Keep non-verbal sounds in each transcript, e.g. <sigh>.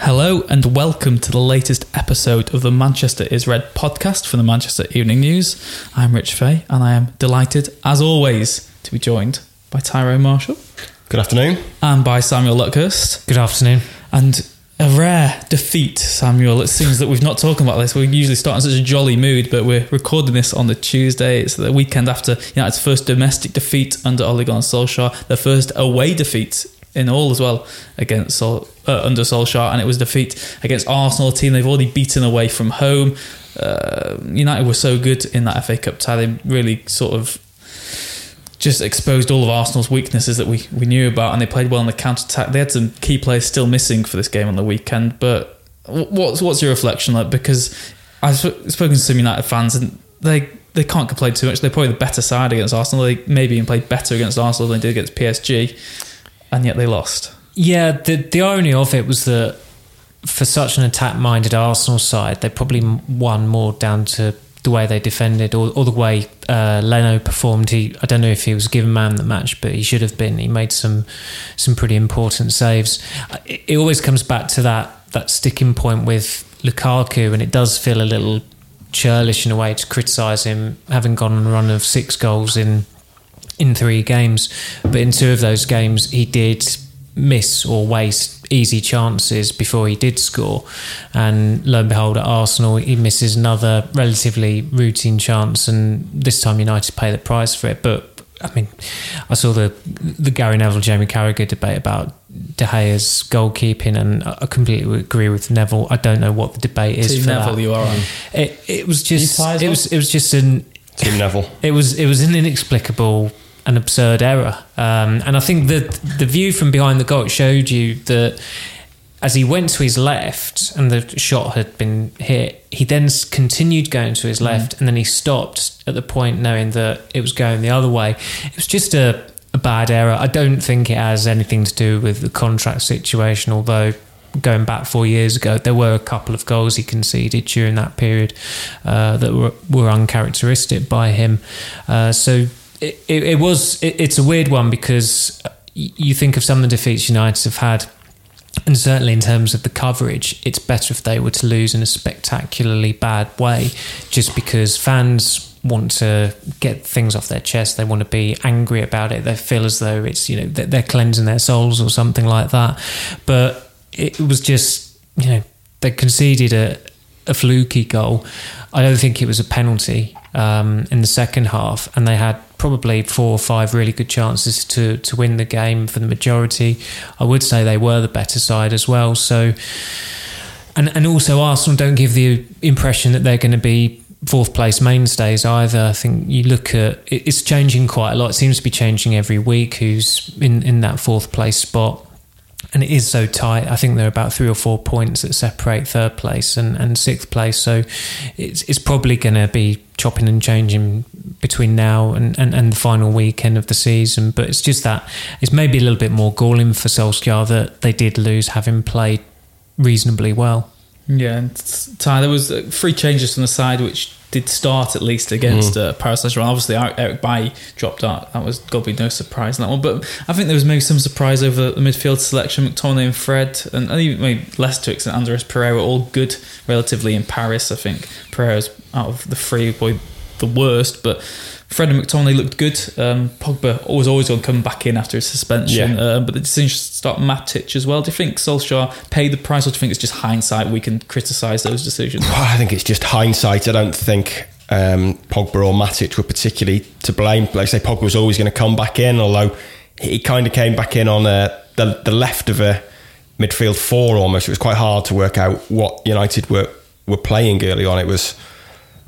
Hello and welcome to the latest episode of the Manchester is Red podcast from the Manchester Evening News. I'm Rich Fay and I am delighted, as always, to be joined by Tyrone Marshall Good afternoon. and by Samuel Luckhurst. Good afternoon. And a rare defeat, Samuel. It seems that we've not talking about this. We usually start in such a jolly mood, but we're recording this on the Tuesday. It's the weekend after United's first domestic defeat under Ole Gunnar Solskjaer, their first away defeat in all as well against Sol, uh, under Solskjaer, and it was defeat against Arsenal, a team they've already beaten away from home. Uh, United were so good in that FA Cup tie; they really sort of just exposed all of Arsenal's weaknesses that we, we knew about, and they played well on the counter attack. They had some key players still missing for this game on the weekend. But what's what's your reflection like? Because I've sp- spoken to some United fans, and they they can't complain too much. They're probably the better side against Arsenal. They maybe even played better against Arsenal than they did against PSG, and yet they lost. Yeah, the the irony of it was that for such an attack-minded Arsenal side, they probably won more down to the way they defended or, or the way uh, Leno performed. He, I don't know if he was given man the match, but he should have been. He made some some pretty important saves. It, it always comes back to that that sticking point with Lukaku, and it does feel a little churlish in a way to criticise him having gone on a run of six goals in in three games. But in two of those games, he did miss or waste easy chances before he did score. And lo and behold, at Arsenal, he misses another relatively routine chance, and this time United pay the price for it. But I mean, I saw the the Gary Neville Jamie Carragher debate about De Gea's goalkeeping, and I completely agree with Neville. I don't know what the debate is Team for Neville, that. you are on. It, it was just it was it was just an Team Neville. it was it was an inexplicable and absurd error, um, and I think that the view from behind the goal showed you that as he went to his left and the shot had been hit, he then continued going to his left, and then he stopped at the point knowing that it was going the other way. It was just a, a bad error. I don't think it has anything to do with the contract situation, although. Going back four years ago, there were a couple of goals he conceded during that period uh, that were, were uncharacteristic by him. Uh, so it, it, was it, it's a weird one because uh, you think of some of the defeats United have had, and certainly in terms of the coverage, it's better if they were to lose in a spectacularly bad way, just because fans want to get things off their chest. They want to be angry about it. They feel as though it's you know they're cleansing their souls or something like that. But it was just you know they conceded a, a fluky goal. I don't think it was a penalty um, in the second half, and they had probably four or five really good chances to to win the game for the majority. I would say they were the better side as well. So, and and also Arsenal don't give the impression that they're going to be fourth place mainstays either. I think you look at it's changing quite a lot. It seems to be changing every week. Who's in in that fourth place spot? And it is so tight. I think there are about three or four points that separate third place and, and sixth place. So it's it's probably going to be chopping and changing between now and, and, and the final weekend of the season. But it's just that it's maybe a little bit more galling for Solskjaer that they did lose, having played reasonably well. Yeah, and Ty, there was uh, three changes from the side which did start at least against uh, Paris Saint Germain. Obviously, Eric Bailly dropped out. That was got to be no surprise in that one. But I think there was maybe some surprise over the midfield selection. McTominay and Fred, and, and even maybe less to extent Andreas Pereira, all good relatively in Paris. I think Pereira's out of the three, probably the worst, but. Fred and McTominay looked good. Um, Pogba was always going to come back in after his suspension, Yeah. uh, but the decision to start Matic as well. Do you think Solskjaer paid the price, or do you think it's just hindsight? We can criticise those decisions. Well, I think it's just hindsight. I don't think um, Pogba or Matic were particularly to blame. Like I say, Pogba was always going to come back in, although he kind of came back in on uh, the, the left of a midfield four almost. It was quite hard to work out what United were, were playing early on. It was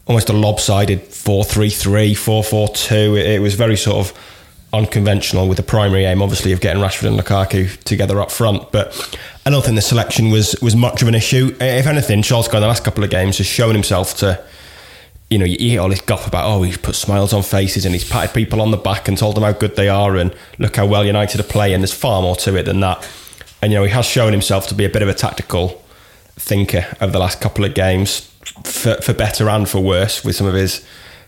almost a lopsided 4 3 3, 4 4 2. It, it was very sort of unconventional with the primary aim, obviously, of getting Rashford and Lukaku together up front. But I don't think the selection was was much of an issue. If anything, Solskjaer in the last couple of games has shown himself to, you know, you hear all this guff about, oh, he's put smiles on faces and he's patted people on the back and told them how good they are and look how well United are playing. There's far more to it than that. And, you know, he has shown himself to be a bit of a tactical thinker over the last couple of games, for, for better and for worse, with some of his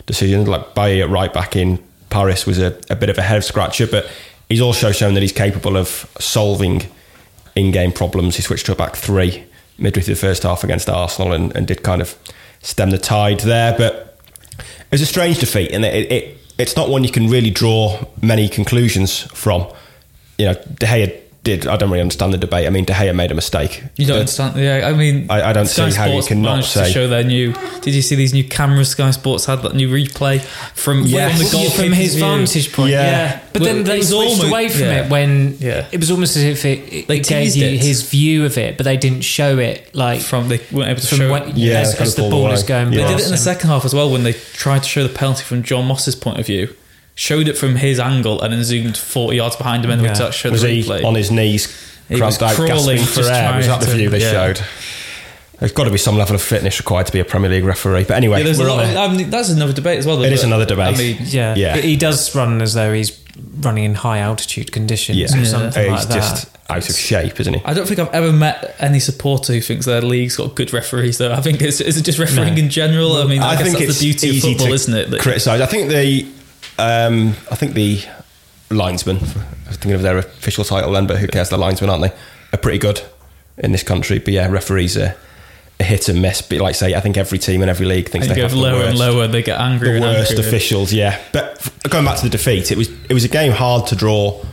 decisions. Like Bailly at right back in Paris was a, a bit of a head scratcher, but he's also shown that he's capable of solving in game problems. He switched to a back three midway through the first half against Arsenal and, and did kind of stem the tide there. But it was a strange defeat, and it, it it's not one you can really draw many conclusions from. You know, De Gea did. I don't really understand the debate. I mean, De Gea made a mistake. You don't But understand? Yeah, I mean, I- I don't Sky see how you Sports can not managed say- to show their new. Did you see these new cameras? Sky Sports had that new replay from Yes. from the Well, Yeah, from his view. vantage point. Yeah. Yeah, but Well, then they was switched almost- away from yeah. it when Yeah. it was almost as if it, it, They gave teased you it. his view of it, but they didn't show it like From they weren't able to from show. when, it. Yeah, as, they kind as of the ball away. is going. Yeah. They did it in the second half as well when they tried to show the penalty from Jon Moss's point of view. Showed it from his angle and then zoomed 40 yards behind him and Yeah. we touched was the he replay. on his knees, He was out, crawling, gasping for air? Was that the view to- they yeah. showed? There's got to be some level of fitness required to be a Premier League referee. But anyway, Yeah, we're on of- a- I mean, that's another debate as well. though, It is another debate. I mean, Yeah, Yeah. But he does run as though he's running in high altitude conditions yeah, or something he's like that. just out of shape, isn't he? I don't think I've ever met any supporter who thinks their league's got good referees. Though I think it's is it just refereing No. in general. I mean, I, I guess think that's it's the beauty of easy football, to isn't it? That- criticise. I think the, um, I think the linesmen. I was thinking of their official title then, but who cares? The linesmen, aren't they? Are pretty good in this country. But yeah, referees are a hit and miss. But like I say, I think every team in every league thinks they have go the lower worst, and lower, they get angry. the worst angrier. officials. Yeah, but going back to the defeat, it was it was a game hard to draw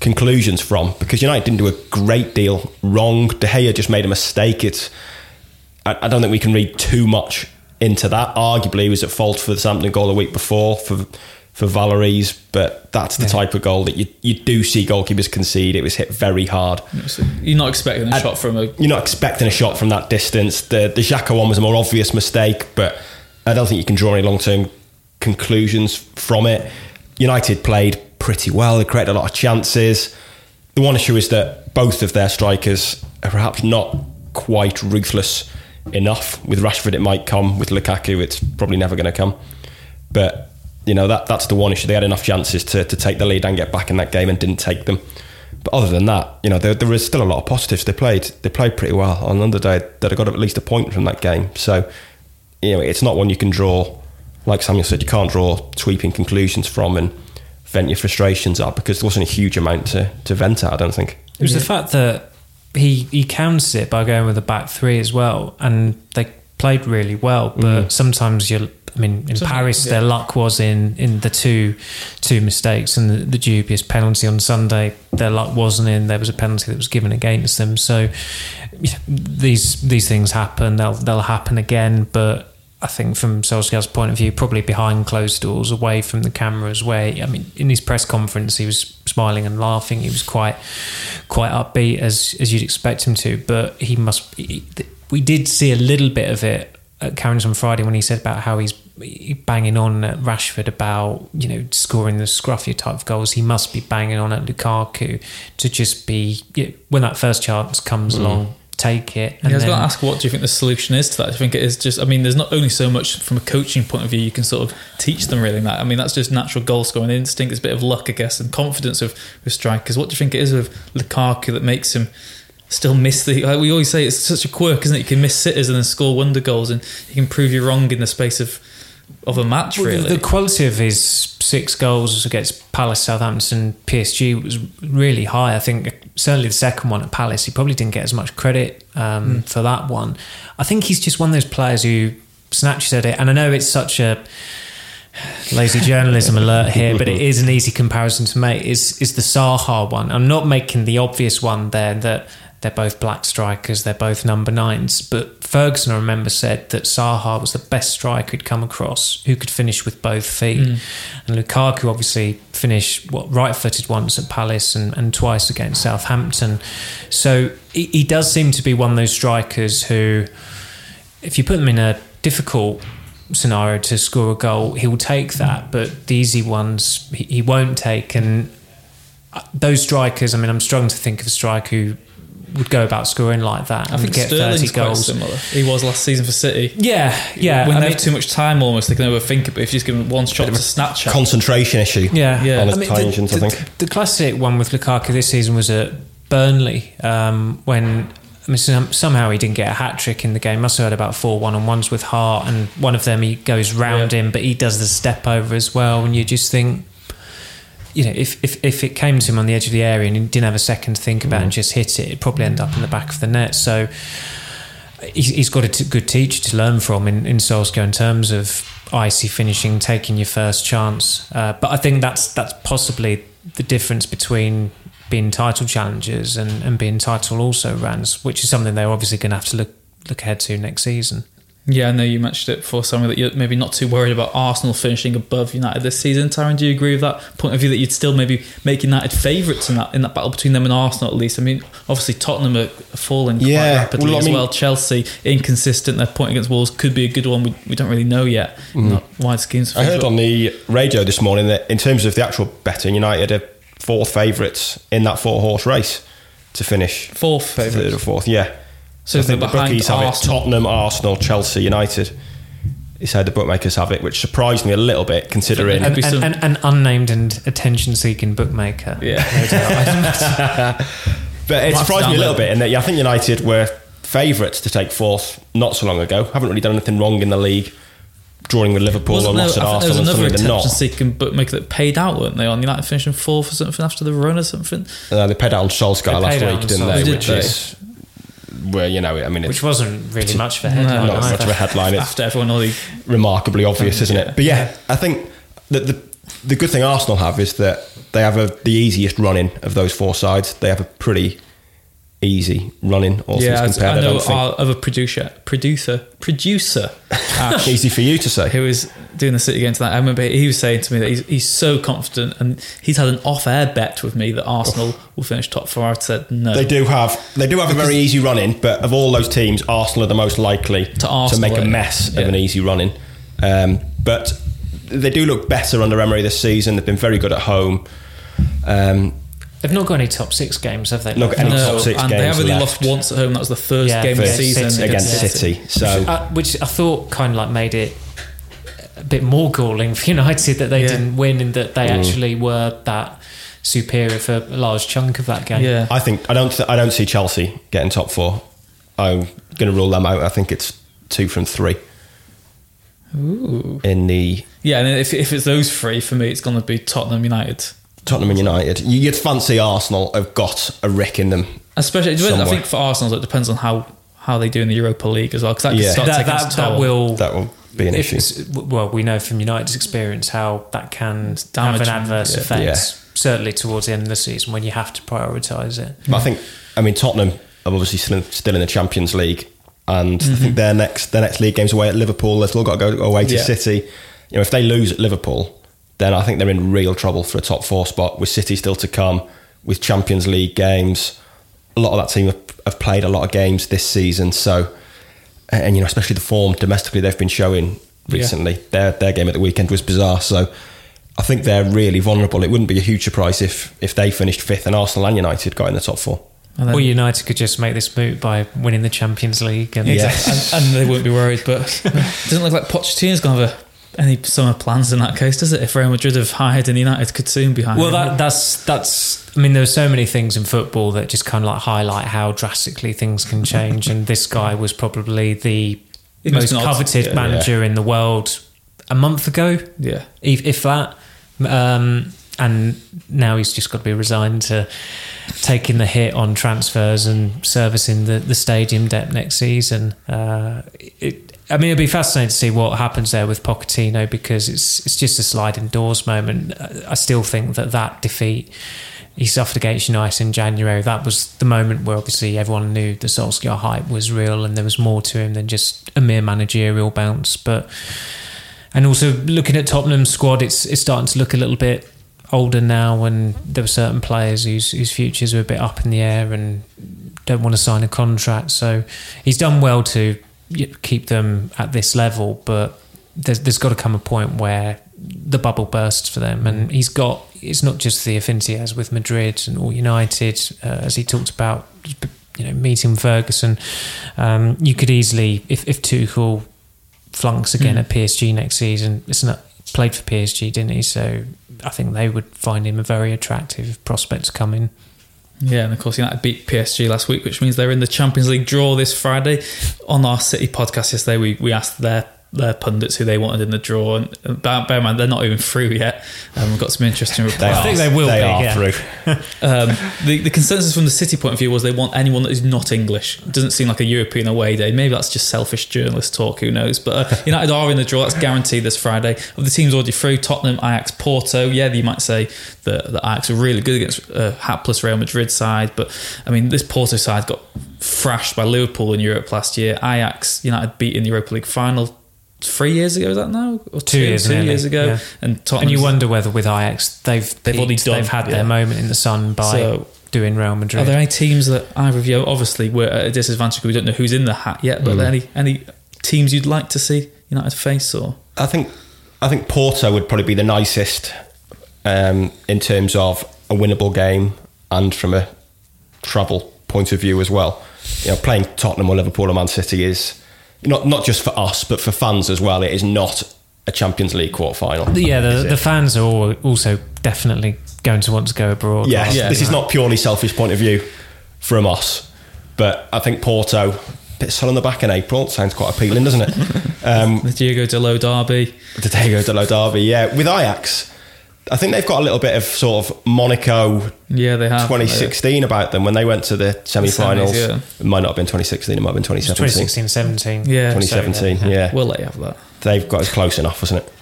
conclusions from because United didn't do a great deal wrong. De Gea just made a mistake. It's I, I don't think we can read too much into that. Arguably, he was at fault for the Southampton goal a week before for for Valery's, but that's the Yeah. type of goal that you you do see goalkeepers concede. It was hit very hard. You're not expecting a I- shot from a. You're not expecting a shot from that distance. The the Xhaka one was a more obvious mistake, but I don't think you can draw any long term conclusions from it. United played pretty well. They created a lot of chances. The one issue is that both of their strikers are perhaps not quite ruthless enough. With Rashford, it might come. With Lukaku, it's probably never going to come. But you know that that's the one issue. They had enough chances to, to take the lead and get back in that game and didn't take them. But other than that, you know, there, there is still a lot of positives. They played they played pretty well on another day. that I got at least a point from that game. So you know, it's not one you can draw. Like Samuel said, you can't draw sweeping conclusions from and vent your frustrations at because there wasn't a huge amount to, to vent at. I don't think. It was the fact that he he counters it by going with a back three as well, and they played really well. But mm-hmm. sometimes you, I mean, in Some- Paris, yeah. their luck was in in the two two mistakes and the, the dubious penalty on Sunday. Their luck wasn't in. There was a penalty that was given against them. So yeah, these these things happen. They'll they'll happen again, but. I think from Solskjaer's point of view, probably behind closed doors, away from the cameras, where I mean, in his press conference, he was smiling and laughing. He was quite, quite upbeat as as you'd expect him to. But he must. He, we did see a little bit of it at Carrington on Friday when he said about how he's banging on at Rashford about you know scoring the scruffier type of goals. He must be banging on at Lukaku to just be you know, when that first chance comes hmm. along, take it. Yeah, I was then- going to ask, what do you think the solution is to that? I think it is just. I mean, there's not only so much from a coaching point of view you can sort of teach them really. That I mean, that's just natural goal scoring instinct. It's a bit of luck, I guess, and confidence with with strikers. What do you think it is with Lukaku that makes him still miss the? Like we always say, it's such a quirk, isn't it? You can miss sitters and then score wonder goals, and you can prove you're wrong in the space of of a match. Well, the- really, The quality of his six goals against Palace, Southampton, PSG was really high. I think certainly the second one at Palace, he probably didn't get as much credit um, for that one. I think he's just one of those players who snatches at it. And I know it's such a lazy journalism alert here, but it is an easy comparison to make. Is is the Saha one? I'm not making the obvious one there that they're both black strikers, they're both number nines. But Ferguson, I remember, said that Saha was the best striker he'd come across who could finish with both feet. And Lukaku obviously finished what right footed once at Palace and, and twice against Southampton. So he, he does seem to be one of those strikers who, if you put them in a difficult scenario to score a goal, he will take that. But the easy ones, he, he won't take. And uh, those strikers, I mean, I'm struggling to think of a striker who would go about scoring like that I and think get 30 Sterling's quite goals. similar. He was last season for City. Yeah, yeah. when I they mean- have too much time, almost they can overthink it. But if you just give them one shot to snatch at, Concentration issue. Yeah, Yeah. On I mean, tangents, the, I think. the classic one with Lukaku this season was at Burnley um, when. I mean, somehow he didn't get a hat trick in the game. Must have had about four one on ones with Hart, and one of them he goes round Yeah. him, but he does the step over as well. And you just think, you know, if, if, if it came to him on the edge of the area and he didn't have a second to think about it and just hit it, it'd probably end up in the back of the net. So he's, he's got a t- good teacher to learn from in, in Solskjaer in terms of icy finishing, taking your first chance. Uh, but I think that's that's possibly the difference between being title challengers and, and being title also runs, which is something they're obviously going to have to look look ahead to next season. Yeah, I know you mentioned it before, Samuel, that you're maybe not too worried about Arsenal finishing above United this season. Tyrone, do you agree with that point of view that you'd still maybe make United favourites in that in that battle between them and Arsenal at least? I mean, obviously Tottenham are falling quite Yeah, rapidly well, as mean- well. Chelsea inconsistent. Their point against Wolves could be a good one. We, we don't really know yet. Mm. Not wide schemes. I heard on the radio this morning that in terms of the actual betting, United are fourth favourites in that four horse race to finish fourth third or fourth. Yeah. So I think the bookies have it Tottenham, Arsenal, Chelsea, United. Is how the bookmakers have it, which surprised me a little bit considering. There'd An, some- an, an unnamed and attention seeking bookmaker. Yeah. <laughs> But it surprised me a little bit in that yeah, I think United were favourites to take fourth not so long ago. Haven't really done anything wrong in the league, drawing with Liverpool or Wasn't there, I lost think at there was Arsenal and another something they're not. attention-seeking bookmaker that paid out, weren't they? On United finishing fourth or something after the run or something. Uh, they paid out on Solskjaer They last week, didn't Solskjaer. they? Did Which they? is where you know, I mean, it's Which wasn't really much of a headline. not not either. much of a headline. It's After everyone already remarkably obvious, isn't it? But yeah, I think that the the good thing Arsenal have is that they have a, the easiest running of those four sides. They have a pretty easy running, all yeah, things I, compared. I I, know don't think our other producer, producer, producer, Ash, <laughs> easy for you to say. who was doing the City game tonight. I remember he was saying to me that he's, he's so confident, and he's had an off-air bet with me that Arsenal will finish top four. I said no. They do have they do have a very easy run in, but of all those teams, Arsenal are the most likely to, Arsenal make a mess Yeah. of an easy run in. Um, but they do look better under Emery this season. They've been very good at home. Um, They've not got any top six games, have they? Not got any no, top six and they have only left. lost once at home. That was the first Yeah, game of the season City. against City. So Uh, which I thought kind of like made it a bit more galling <laughs> for United that they Yeah. didn't win and that they Mm. actually were that superior for a large chunk of that game. Yeah, I think I don't th- I don't see Chelsea getting top four. I'm going to rule them out. I think it's two from three Ooh. in the yeah. And if, if it's those three for me, it's going to be Tottenham United. Tottenham and United. You- You'd fancy Arsenal have got a rick in them. Especially, I think for Arsenal, it depends on how how they do in the Europa League as well. Because that Yeah. could start That, taking that, its that will That will be an if issue. Well, we know from United's experience how that can have an adverse yeah. effect. Yeah. Certainly towards the end of the season when you have to prioritise it. But I think, I mean, Tottenham are obviously still in, still in the Champions League, and I think mhm. their next their next league games away at Liverpool. They've still got to go away to Yeah. City. You know, if they lose at Liverpool, then I think they're in real trouble for a top four spot. With City still to come, with Champions League games, a lot of that team have, have played a lot of games this season. So, and you know, especially the form domestically they've been showing recently. Their their game at the weekend was bizarre. So. I think they're really vulnerable. It wouldn't be a huge surprise if if they finished fifth and Arsenal and United got in the top four. And then- Or United could just make this move by winning the Champions League. And Yeah. <laughs> and, and they wouldn't be worried. But it <laughs> doesn't look like Pochettino's going to have a, any summer plans in that case, does it? If Real Madrid have hired and United could soon be hired. Well, that, that's that's. I mean, there are so many things in football that just kind of like highlight how drastically things can change. and this <laughs> guy was probably the It most coveted yeah. manager in the world a month ago, yeah. if, if that. Um, and now he's just got to be resigned to taking the hit on transfers and servicing the, the stadium debt next season. Uh, it, I mean, it'd be fascinating to see what happens there with Pochettino because it's it's just a sliding doors moment. I still think that that defeat he suffered against United in January. That was the moment where obviously everyone knew the Solskjaer hype was real and there was more to him than just a mere managerial bounce. But and also looking at Tottenham's squad, it's it's starting to look a little bit older now, and there were certain players whose whose futures are a bit up in the air and don't want to sign a contract. So he's done well to keep them at this level, but there's there's got to come a point where the bubble bursts for them, and he's got. It's not just the affinity as with Madrid and all United, uh, as he talked about. You know, meeting Ferguson, um, you could easily, if if Tuchel flunks again Mm. at PSG next season. It's not played for PSG, didn't he? So I think they would find him a very attractive prospect to come in. Yeah, and of course United beat PSG last week, which means they're in the Champions League draw this Friday. On our City podcast yesterday, we, we asked their their pundits who they wanted in the draw. And, and bear, bear in mind, they're not even through yet. Um, we've got some interesting replies. I think they will They be, are yeah. through. <laughs> Um, the, the consensus from the City point of view was they want anyone that is not English. It doesn't seem like a European away day. Maybe that's just selfish journalist talk. Who knows? But uh, <laughs> United are in the draw. That's guaranteed this Friday. Of the teams already through, Tottenham, Ajax, Porto. Yeah, you might say that the Ajax are really good against a hapless Real Madrid side. But I mean, this Porto side got thrashed by Liverpool in Europe last year. Ajax, United beat in the Europa League final. Three years ago, is that now? Or Two years two years ago, yeah. and Tottenham. And you wonder whether with Ajax they've They've already peaked, done, they've had yeah. their moment in the sun by So- doing Real Madrid. Are there any teams that either of you obviously we're at a disadvantage because we don't know who's in the hat yet, but are there any any teams you'd like to see United face or I think I think Porto would probably be the nicest um, in terms of a winnable game and from a travel point of view as well. You know, playing Tottenham or Liverpool or Man City is not not just for us but for fans as well. It is not a Champions League quarter final. yeah, the, the fans are also definitely going to want to go abroad. Yes, Yeah, this is not purely selfish point of view from us, but I think Porto. Bit sun on the back in April sounds quite appealing, doesn't it? <laughs> Um, the Diogo Dalot derby? the Diogo Dalot Derby, yeah. With Ajax, I think they've got a little bit of sort of Monaco Yeah, they have 2016 about them when they went to the semi-finals. yeah. It might not have been 2016, it might have been 2017. 2016 17. Yeah, 2017, yeah. We'll let you have that. They've got it's close enough, wasn't it?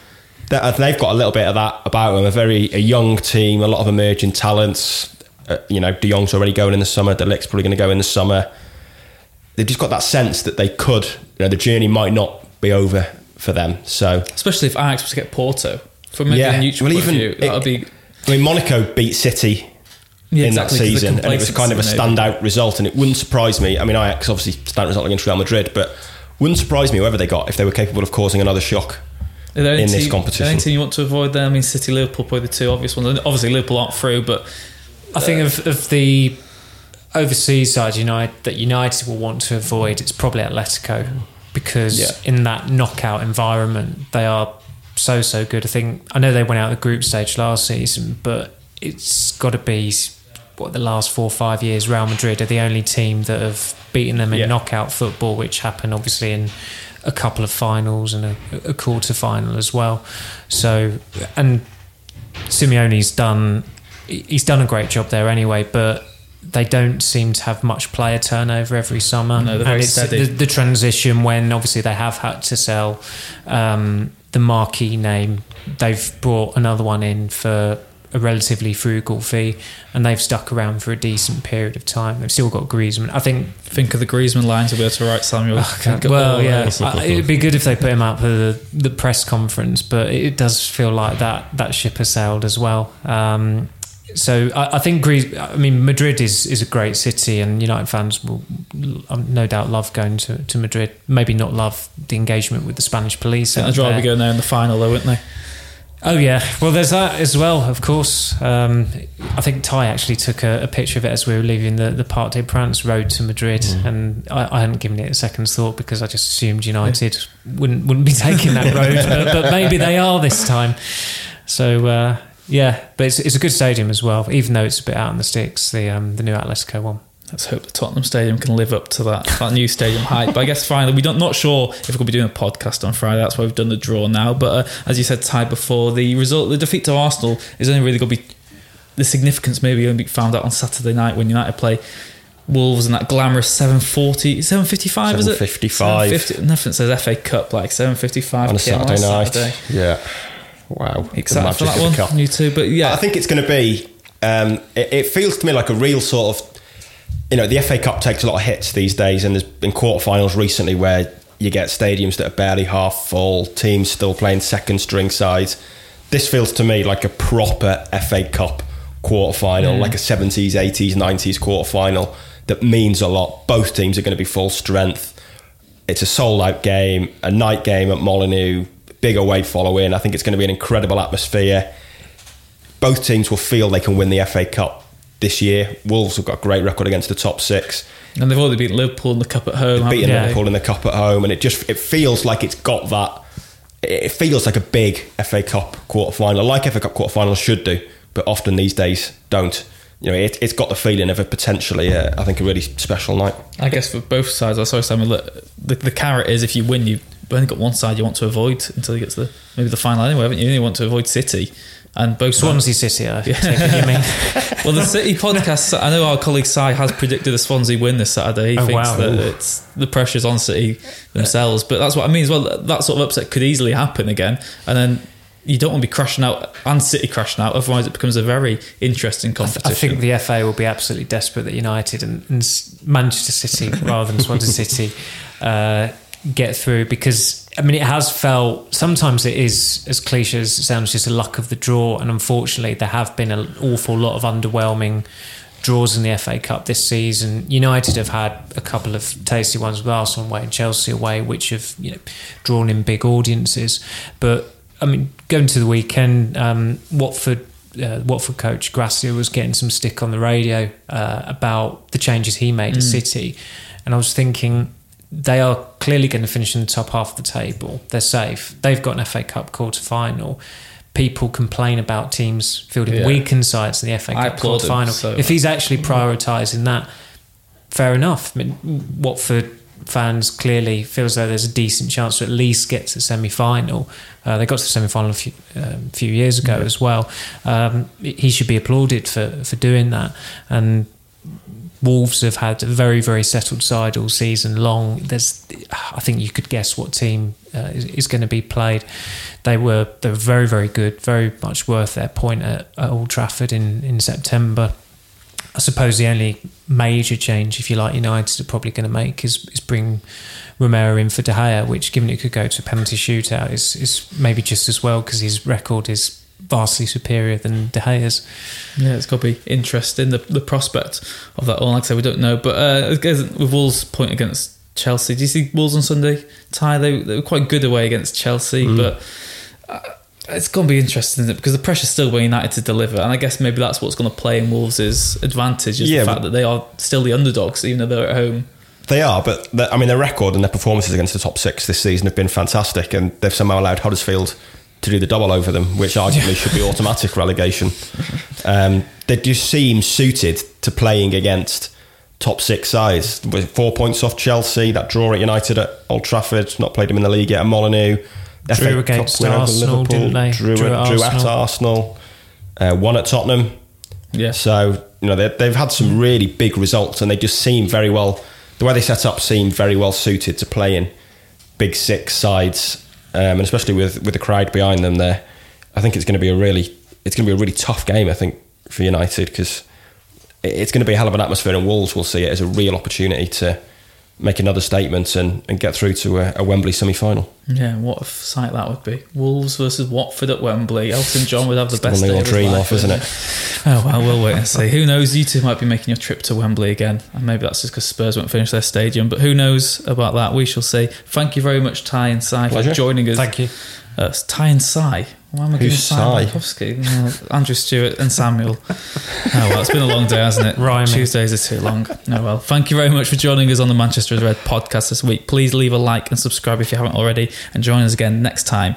They- uh, They've got a little bit of that about them. A very a young team, a lot of emerging talents. Uh, you know, De Jong's already going in the summer. De Ligt's probably going to go in the summer. They've just got that sense that they could. You know, the journey might not be over for them. So Especially if Ajax was to get Porto. From maybe Yeah. a neutral Well, even view, it- be I mean, Monaco beat City yeah, in exactly, that season, and it was kind of a complacency, maybe. standout result. And it wouldn't surprise me. I mean, Ajax obviously standout result against Real Madrid, but wouldn't surprise me whoever they got if they were capable of causing another shock. Are there any in this team- competition. Any team you want to avoid there? I mean, City, Liverpool, probably the two obvious ones. And Obviously, Liverpool aren't through, but I think of, of the overseas side United that United will want to avoid, it's probably Atletico because Yeah. in that knockout environment they are so so good. I think I know they went out of the group stage last season, but it's got to be what the last four or five years. Real Madrid are the only team that have beaten them in Yeah. knockout football, which happened obviously in a couple of finals and a, a quarter final as well. So and Simeone's done he's done a great job there anyway, but they don't seem to have much player turnover every summer. No, they're very and it's steady. the, the transition when obviously they have had to sell um, the marquee name. They've brought another one in for a relatively frugal fee, and they've stuck around for a decent period of time. They've still got Griezmann. I think think of the Griezmann lines to be able to write Samuel. Of well, yeah. I- it'd be good if they put him out for the, the press conference, but it does feel like that that ship has sailed as well. Um, so I, I think Greece. I mean, Madrid is is a great city, and United fans will um, no doubt love going to, to Madrid. Maybe not love the engagement with the Spanish police. I think out they'd rather there. be going there in the final, though, wouldn't they? Oh yeah, well there's that as well, of course. Um, I think Ty actually took a, a picture of it as we were leaving the, the Parc des Princes road to Madrid, and I, I hadn't given it a second thought because I just assumed United wouldn't wouldn't be taking that road, <laughs> but, but maybe they are this time. So uh, yeah, but it's, it's a good stadium as well, even though it's a bit out in the sticks. The um, the new Atletico one. Let's hope the Tottenham Stadium can live up to that, that new stadium hype. But I guess finally, we're not, not sure if we're going to be doing a podcast on Friday. That's why we've done the draw now. But uh, as you said, Ty, before, the result, the defeat to Arsenal is only really going to be the significance maybe only be found out on Saturday night when United play Wolves in that glamorous 740, 755 is it? 7:55. 7:50 Nothing says FA Cup like 755 on a Saturday night. Saturday. Yeah. Wow. The Excited for that one? cup. You too. But yeah, I think it's going to be. Um, it, it feels to me like a real sort of. You know, the FA Cup takes a lot of hits these days, and there's been quarterfinals recently where you get stadiums that are barely half full, teams still playing second string sides. This feels to me like a proper FA Cup quarterfinal, like a 70s, 80s, 90s quarterfinal that means a lot. Both teams are going to be full strength. It's a sold out game, a night game at Molineux, big away following. I think it's going to be an incredible atmosphere. Both teams will feel they can win the FA Cup this year. Wolves have got a great record against the top six. and they've already beaten Liverpool in the cup at home. Beating they? Liverpool in the cup at home, and it just it feels like it's got that. It feels like a big FA Cup quarter final, like FA Cup quarter finals should do, but often these days don't. You know, it, it's got the feeling of a potentially, uh, I think, a really special night. I guess for both sides, I'm sorry, Simon. Look, the, the carrot is if you win, you only got one side you want to avoid until you get to the maybe the final anyway, haven't you? You want to avoid City. And both Swansea City, I <laughs> it you mean. <laughs> well, the City podcast. I know our colleague Sai has predicted a Swansea win this Saturday. He Oh, thinks wow. that it's the pressure's on City themselves, but that's what I mean as well. That sort of upset could easily happen again, and then you don't want to be crashing out and City crashing out. Otherwise, it becomes a very interesting competition. I competition. think the FA will be absolutely desperate that United and, and Manchester City, <laughs> rather than Swansea City, uh, get through because I mean it has felt sometimes it is as cliche as it sounds just a luck of the draw, and unfortunately there have been an awful lot of underwhelming draws in the FA Cup this season. United have had a couple of tasty ones with Arsenal away and Chelsea away, which have you know drawn in big audiences, but. I mean, going to the weekend, um, Watford uh, Watford coach Gracia was getting some stick on the radio uh, about the changes he made at City, and I was thinking they are clearly going to finish in the top half of the table. They're safe. They've got an FA Cup quarter final. People complain about teams fielding Yeah. weakened sides in the FA Cup quarter final. so if he's actually prioritising that, fair enough. I mean, Watford fans clearly feel as though there's a decent chance to at least get to the semi-final. Uh, they got to the semi-final a few, um, few years ago as well. Um, he should be applauded for, for doing that. And Wolves have had a very, very settled side all season long. There's, I think you could guess what team uh, is, is going to be played. They were they were very, very good, very much worth their point at, at Old Trafford in, in September. I suppose the only major change, if you like, United are probably going to make is, is bring Romero in for De Gea, which, given it could go to a penalty shootout, is, is maybe just as well because his record is vastly superior than De Gea's. Yeah, it's got to be interesting. The the prospect of that all, like I say, we don't know. But uh, with Wolves' point against Chelsea, do you see Wolves on Sunday? Ty, they, they were quite good away against Chelsea, Mm. but uh, it's going to be interesting isn't it? because the pressure's still on United to deliver, and I guess maybe that's what's going to play in Wolves' advantage is Yeah, the fact that they are still the underdogs, even though they're at home. They are, but I mean, their record and their performances against the top six this season have been fantastic, and they've somehow allowed Huddersfield to do the double over them, which <laughs> arguably should be automatic relegation. Um, they do seem suited to playing against top six sides. With four points off Chelsea, that draw at United at Old Trafford, not played them in the league yet. at Molineux, Drew against Arsenal, didn't they? Drew, Drew drew, at at Arsenal. Arsenal, uh, one at Tottenham. Yeah. So you know they, they've had some really big results, and they just seem very well. The way they set up seemed very well suited to playing big six sides, um, and especially with with the crowd behind them. There, I think it's going to be a really it's going to be a really tough game. I think for United because it's going to be a hell of an atmosphere, and Wolves will see it as a real opportunity to make another statement and, and get through to a, a Wembley semi final. Yeah, what a sight that would be. Wolves versus Watford at Wembley. Elton John would have the best day of his dream life, of, isn't it? Oh well, we'll wait and see. Who knows? You two might be making your trip to Wembley again, and maybe that's just because Spurs won't finish their stadium. But who knows about that? We shall see. Thank you very much, Ty and Si, for joining us. Thank you. Uh, Ty and Si. Why am I giving Who's Si Si? Bajkowski? Uh, Andrew Stewart and Samuel. oh well, it's been a long day, hasn't it? Rhyming. Tuesdays are too long. Oh well. Thank you very much for joining us on the Manchester Red podcast this week. Please leave a like and subscribe if you haven't already, and join us again next time